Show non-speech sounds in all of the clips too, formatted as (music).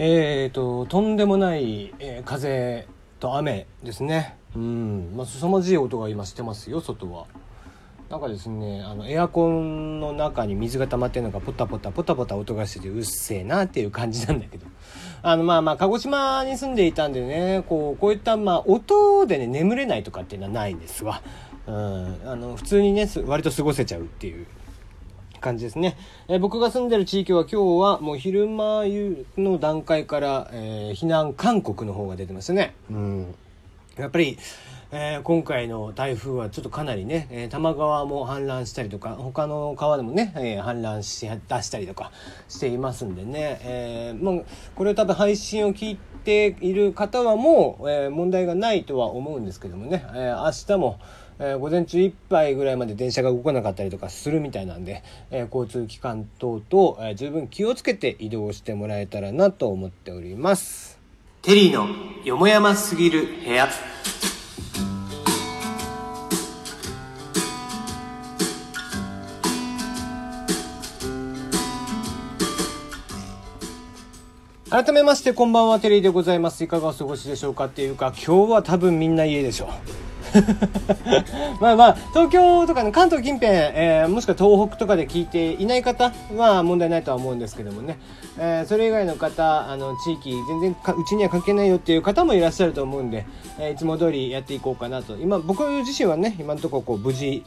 えーと、とんでもない、えー、風と雨ですね。うん、まあ、凄まじい音が今してますよ、外は。なんかですね、あの、エアコンの中に水が溜まってるのがポタポタポタポタ音がしててうっせえなっていう感じなんだけど。あの、まあまあ、鹿児島に住んでいたんでね、こう、こういった、まあ、音でね、眠れないとかっていうのはないんですわ。うん、あの、普通にね、割と過ごせちゃうっていう感じですね、えー、僕が住んでる地域は今日はもう昼間の段階から、えー、避難勧告の方が出てますね。うん、やっぱりえー、今回の台風はちょっとかなりね、えー、多摩川も氾濫したりとか他の川でもね、えー、氾濫し出したりとかしていますんでね、えー、もうこれを多分配信を聞いている方はもう、えー、問題がないとは思うんですけどもね、えー、明日もえー、午前中いっぱいぐらいまで電車が動かなかったりとかするみたいなんで、えー、交通機関等々、えー、十分気をつけて移動してもらえたらなと思っております。テリーのよもやますぎる部屋。改めましてこんばんはテリーでございますいかがお過ごしでしょうかっていうか今日は多分みんな家でしょう (laughs) まあまあ東京とかね関東近辺、えー、もしくは東北とかで聞いていない方は問題ないとは思うんですけどもね、えー、それ以外の方あの地域全然うちには関係ないよっていう方もいらっしゃると思うんで、えー、いつも通りやっていこうかなと。今僕自身はね今のところこう無事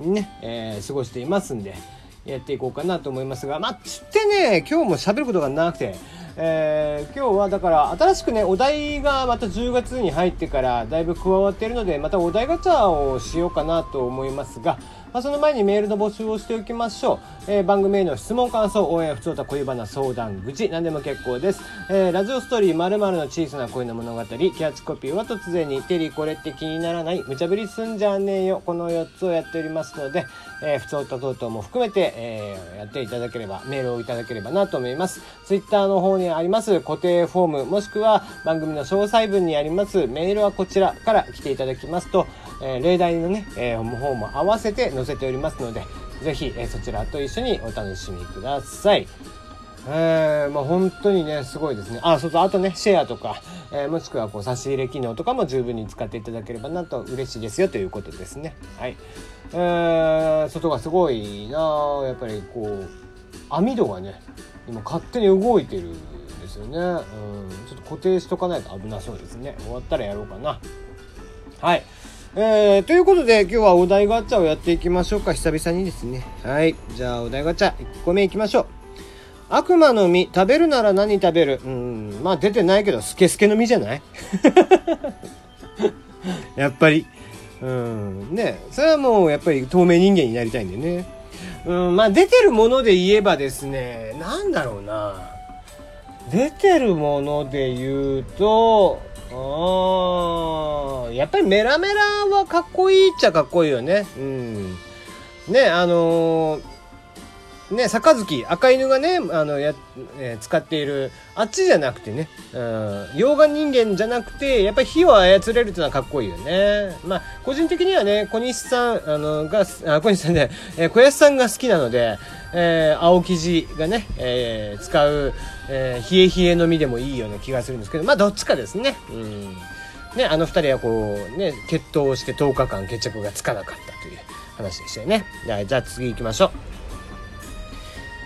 にね、え過ごしていますんでやっていこうかなと思いますが。まあつってね今日も喋ることがなくてえー、今日はだから新しくねお題がまた10月に入ってからだいぶ加わっているのでまたお題ガチャをしようかなと思いますが、まあ、その前にメールの募集をしておきましょう、えー、番組への質問感想応援不調た恋バナ相談愚痴何でも結構です、えー、ラジオストーリー〇〇の小さな恋の物語キャッチコピーは突然にテリーこれって気にならない無茶ぶりすんじゃねえよこの4つをやっておりますので、えー、不調た等々も含めて、えー、やっていただければメールをいただければなと思います。ツイッターの方にあります固定フォームもしくは番組の詳細文にありますメールはこちらから来ていただきますとえー、例題のね、えー、方も合わせて載せておりますので、ぜひ、えー、そちらと一緒にお楽しみください。えー、まあ本当にね、すごいですね。あ、そうそう、あとね、シェアとか、えー、もしくはこう差し入れ機能とかも十分に使っていただければなと嬉しいですよということですね。はい。えー、外がすごいなやっぱりこう、網戸がね、今勝手に動いてるんですよね。うん、ちょっと固定しとかないと危なそうですね。終わったらやろうかな。はい。えー、ということで今日はお題ガチャをやっていきましょうか。久々にですね。はい。じゃあお題ガチャ1個目いきましょう。悪魔の実、食べるなら何食べる？うん、まあ出てないけど、スケスケの実じゃない？(laughs) やっぱり。うん、ね。それはもうやっぱり透明人間になりたいんでね。うん、まあ出てるもので言えばですね、なんだろうな。出てるもので言うと、やっぱりメラメラはかっこいいっちゃかっこいいよね。うん。ね、あのー、ね、杯、赤犬がね、あの、や、えー、使っている、あっちじゃなくてね、うん、溶岩人間じゃなくて、やっぱり火を操れるっていうのはかっこいいよね。まあ、個人的にはね、小西さん、あの、が、あ、小西さんで、えー、小安さんが好きなので、えー、青生地がね、えー、使う、えー、冷え冷えの実でもいいような気がするんですけど、まあ、どっちかですね。うん。ね、あの二人はこう、ね、決闘して10日間決着がつかなかったという話でしたよね。じゃあ次行きましょう。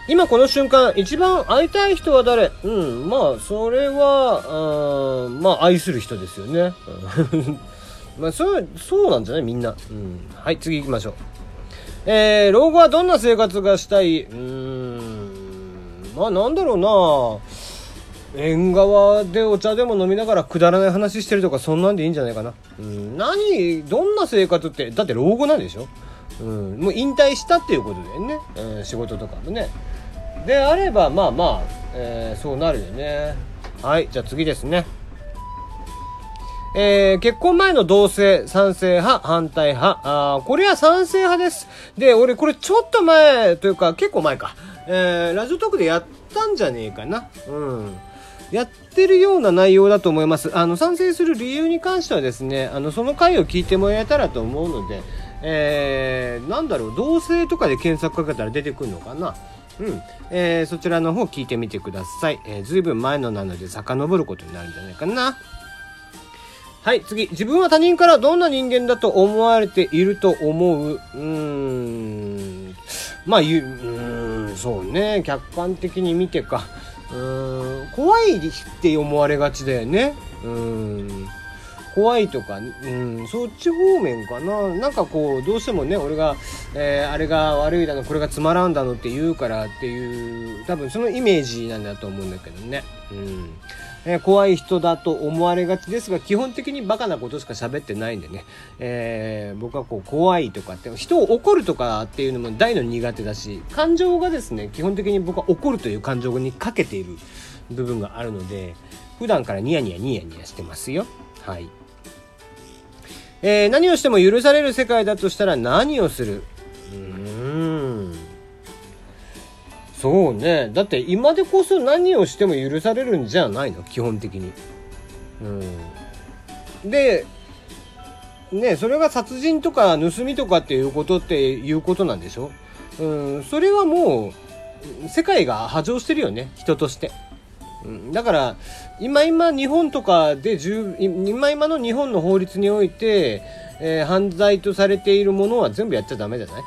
今この瞬間、一番会いたい人は誰？うん、まあ、それは、うん、まあ、愛する人ですよね。(laughs) まあ、そう、そうなんじゃない？みんな。うん。はい、次行きましょう。えー、老後はどんな生活がしたい？うーん、まあ、なんだろうな縁側でお茶でも飲みながらくだらない話してるとかそんなんでいいんじゃないかな。うん、何、どんな生活って、だって老後なんでしょ？うん、もう引退したっていうことだよね。うん、仕事とかもね。であればまあまあ、えー、そうなるよねはいじゃあ次ですねえー、結婚前の同性、賛成派、反対派。あこれは賛成派です。で、俺これちょっと前というか結構前か。えー、ラジオトークでやったんじゃねえかな。うん。やってるような内容だと思います。あの、賛成する理由に関してはですね、あの、その回を聞いてもらえたらと思うので、えー、なんだろう、同性とかで検索かけたら出てくるのかな。うん。えー、そちらの方聞いてみてください、えー、ずいぶん前のなので遡ることになるんじゃないかな。はい次。自分は他人からどんな人間だと思われていると思う？うーん。まあううんそうね。客観的に見てか。うん。怖いって思われがちだよね。うん。怖いとか、うん、そっち方面かな。なんかこう、どうしてもね、俺が、えー、あれが悪いだの、これがつまらんだのって言うからっていう、多分そのイメージなんだと思うんだけどね。うん。え、怖い人だと思われがちですが、基本的にバカなことしか喋ってないんでね。えー、僕はこう、怖いとかって、人を怒るとかっていうのも大の苦手だし、感情がですね、基本的に僕は怒るという感情にかけている部分があるので、普段からニヤニヤニヤニヤしてますよ。はい。えー、何をしても許される世界だとしたら何をする？うーん。そうね。だって今でこそ何をしても許されるんじゃないの？基本的に。うん。でねそれが殺人とか盗みとかっていうことっていうことなんでしょ？うん。それはもう世界が波状してるよね。人として。うん、だから今今日本とかで今今の日本の法律において、えー、犯罪とされているものは全部やっちゃダメじゃない、うん、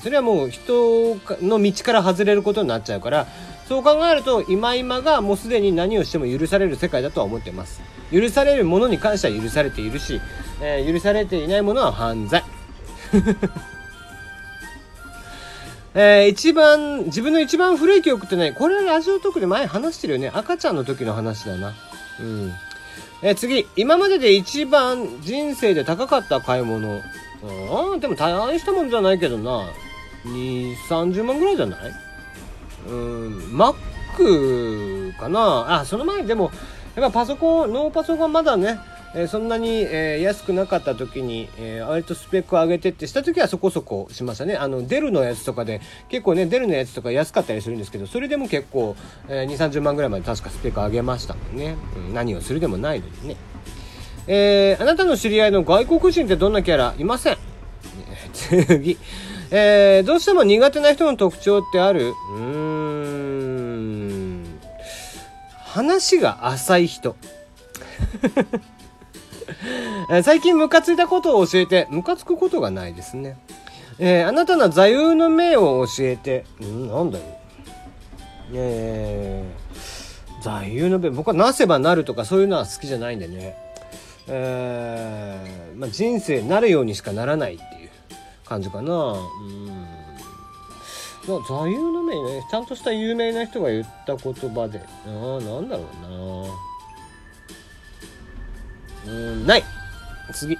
それはもう人の道から外れることになっちゃうからそう考えると今今がもうすでに何をしても許される世界だとは思ってます。許されるものに関しては許されているし、えー、許されていないものは犯罪。えー、一番、自分の一番古い記憶ってね、これラジオトークで前話してるよね。赤ちゃんの時の話だな。うん。えー、次、今までで一番人生で高かった買い物。うん、でも大したもんじゃないけどな。2、30万ぐらいじゃない？うん、マックかな。あ、その前でも、やっぱパソコン、ノーパソコンまだね、え、そんなに、え、安くなかった時に、え、割とスペックを上げてってした時はそこそこしましたね。あの、デルのやつとかで、結構ね、デルのやつとか安かったりするんですけど、それでも結構、え2、30万ぐらいまで確かスペック上げましたもんね。うん、何をするでもないのにね。えー、あなたの知り合いの外国人ってどんなキャラいません？次。えー、どうしても苦手な人の特徴ってある？うーん。話が浅い人。最近ムカついたことを教えて、ムカつくことがないですね。えー、あなたの座右の銘を教えて、んなんだよ。えー、座右の銘、僕はなせばなるとかそういうのは好きじゃないんでね。えー、まあ、人生なるようにしかならないっていう感じかな。うん。座右の銘ね、ちゃんとした有名な人が言った言葉で。ああ、なんだろうな。うんない次。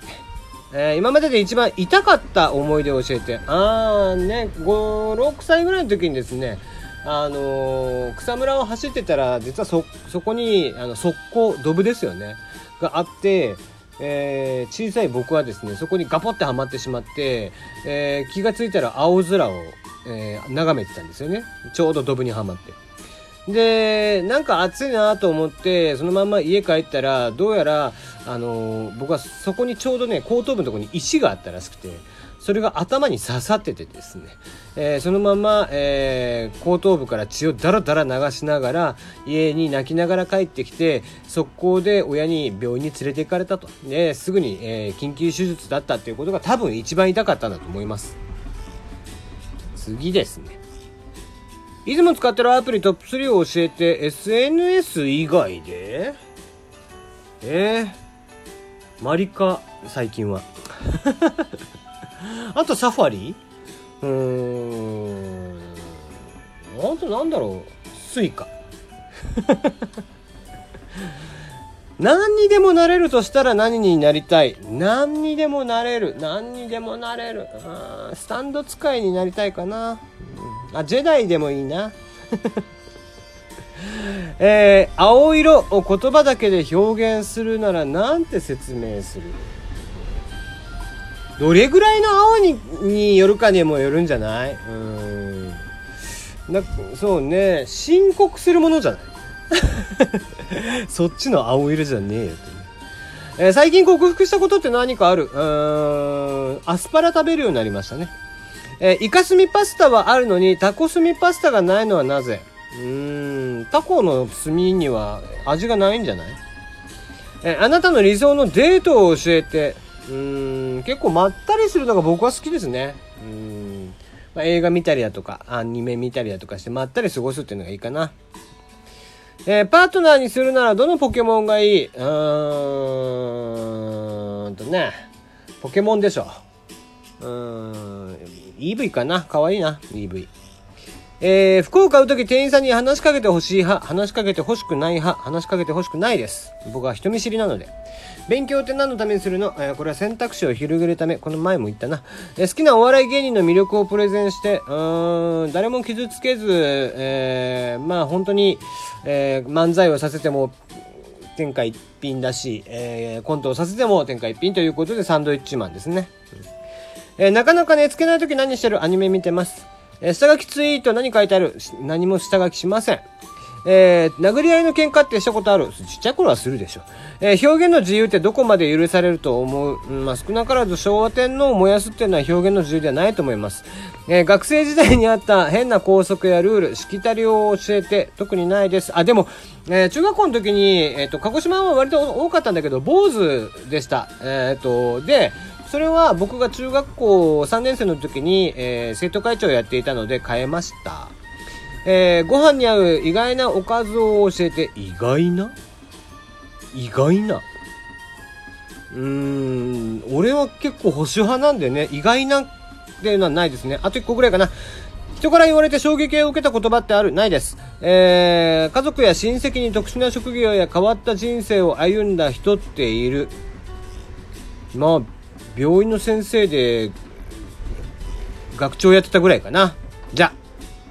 えー、今までで一番痛かった思い出を教えて。あーね56歳ぐらいの時にですねあのー、草むらを走ってたら実はそそこにあの速攻ドブですよね。があって、えー、小さい僕はですねそこにガポってはまってしまって、えー、気が付いたら青空を、え眺めてたんですよね。ちょうどドブにはまって。で、なんか暑いなと思って、そのまま家帰ったら、どうやら、あのー、僕はそこにちょうどね、後頭部のところに石があったらしくて、それが頭に刺さっててですね、えー、そのまま、えー、後頭部から血をダラダラ流しながら、家に泣きながら帰ってきて、速攻で親に病院に連れて行かれたと。ね、すぐに、え緊急手術だったっていうことが多分一番痛かったんだと思います。次ですね。いつも使ってるアプリトップ3を教えて SNS 以外で？えー、マリカ最近は。(laughs) あとサファリ？うーん。あとなんだろう。スイカ。(laughs) 何にでもなれるとしたら何になりたい？何にでもなれる。何にでもなれる。スタンド使いになりたいかなあ、ジェダイでもいいな。(laughs) えー、青色を言葉だけで表現するならなんて説明する？どれぐらいの青にによるかにもよるんじゃない？うん。なそうね。申告するものじゃない。(laughs) そっちの青色じゃねえよって、ね、えー、最近克服したことって何かある？うーん。アスパラ食べるようになりましたね。えーイカスミパスタはあるのにタコスミパスタがないのはなぜ？うーんタコの炭には味がないんじゃない？えあなたの理想のデートを教えて。うーん結構まったりするのが僕は好きですね。うん、まあ、映画見たりだとかアニメ見たりだとかしてまったり過ごすっていうのがいいかな。えーパートナーにするならどのポケモンがいい？うーんとねポケモンでしょ。うーん EV かな？かわいいな EV えー服を買うとき店員さんに話しかけてほしい派、話しかけてほしくない派、話しかけてほしくないです。僕は人見知りなので。勉強って何のためにするの、えーこれは選択肢を広げるため。この前も言ったな。えー好きなお笑い芸人の魅力をプレゼンして、うーん、誰も傷つけず、えーまあ本当に、えー漫才をさせても、天下一品だし、えーコントをさせても天下一品ということでサンドイッチマンですね。えーなかなか寝つけない時何してる？アニメ見てます。えー下書きツイート何書いてある？何も下書きしません。えー殴り合いの喧嘩ってしたことある？ちっちゃい頃はするでしょ。えー表現の自由ってどこまで許されると思う、まあ、少なからず昭和天皇を燃やすっていうのは表現の自由ではないと思います。えー学生時代にあった変な校則やルール、しきたりを教えて特にないです。あ、でも、えー中学校の時に、えっ、と、鹿児島は割と多かったんだけど、坊主でした。えっ、と、で、それは僕が中学校3年生の時に、えー生徒会長をやっていたので変えました。えーご飯に合う意外なおかずを教えて、意外な？意外な？うーん、俺は結構保守派なんでね、意外なっていうのはないですね。あと1個ぐらいかな。人から言われて衝撃を受けた言葉ってある？ないです。えー、家族や親戚に特殊な職業や変わった人生を歩んだ人っている。まあ、病院の先生で、学長やってたぐらいかな。じゃあ。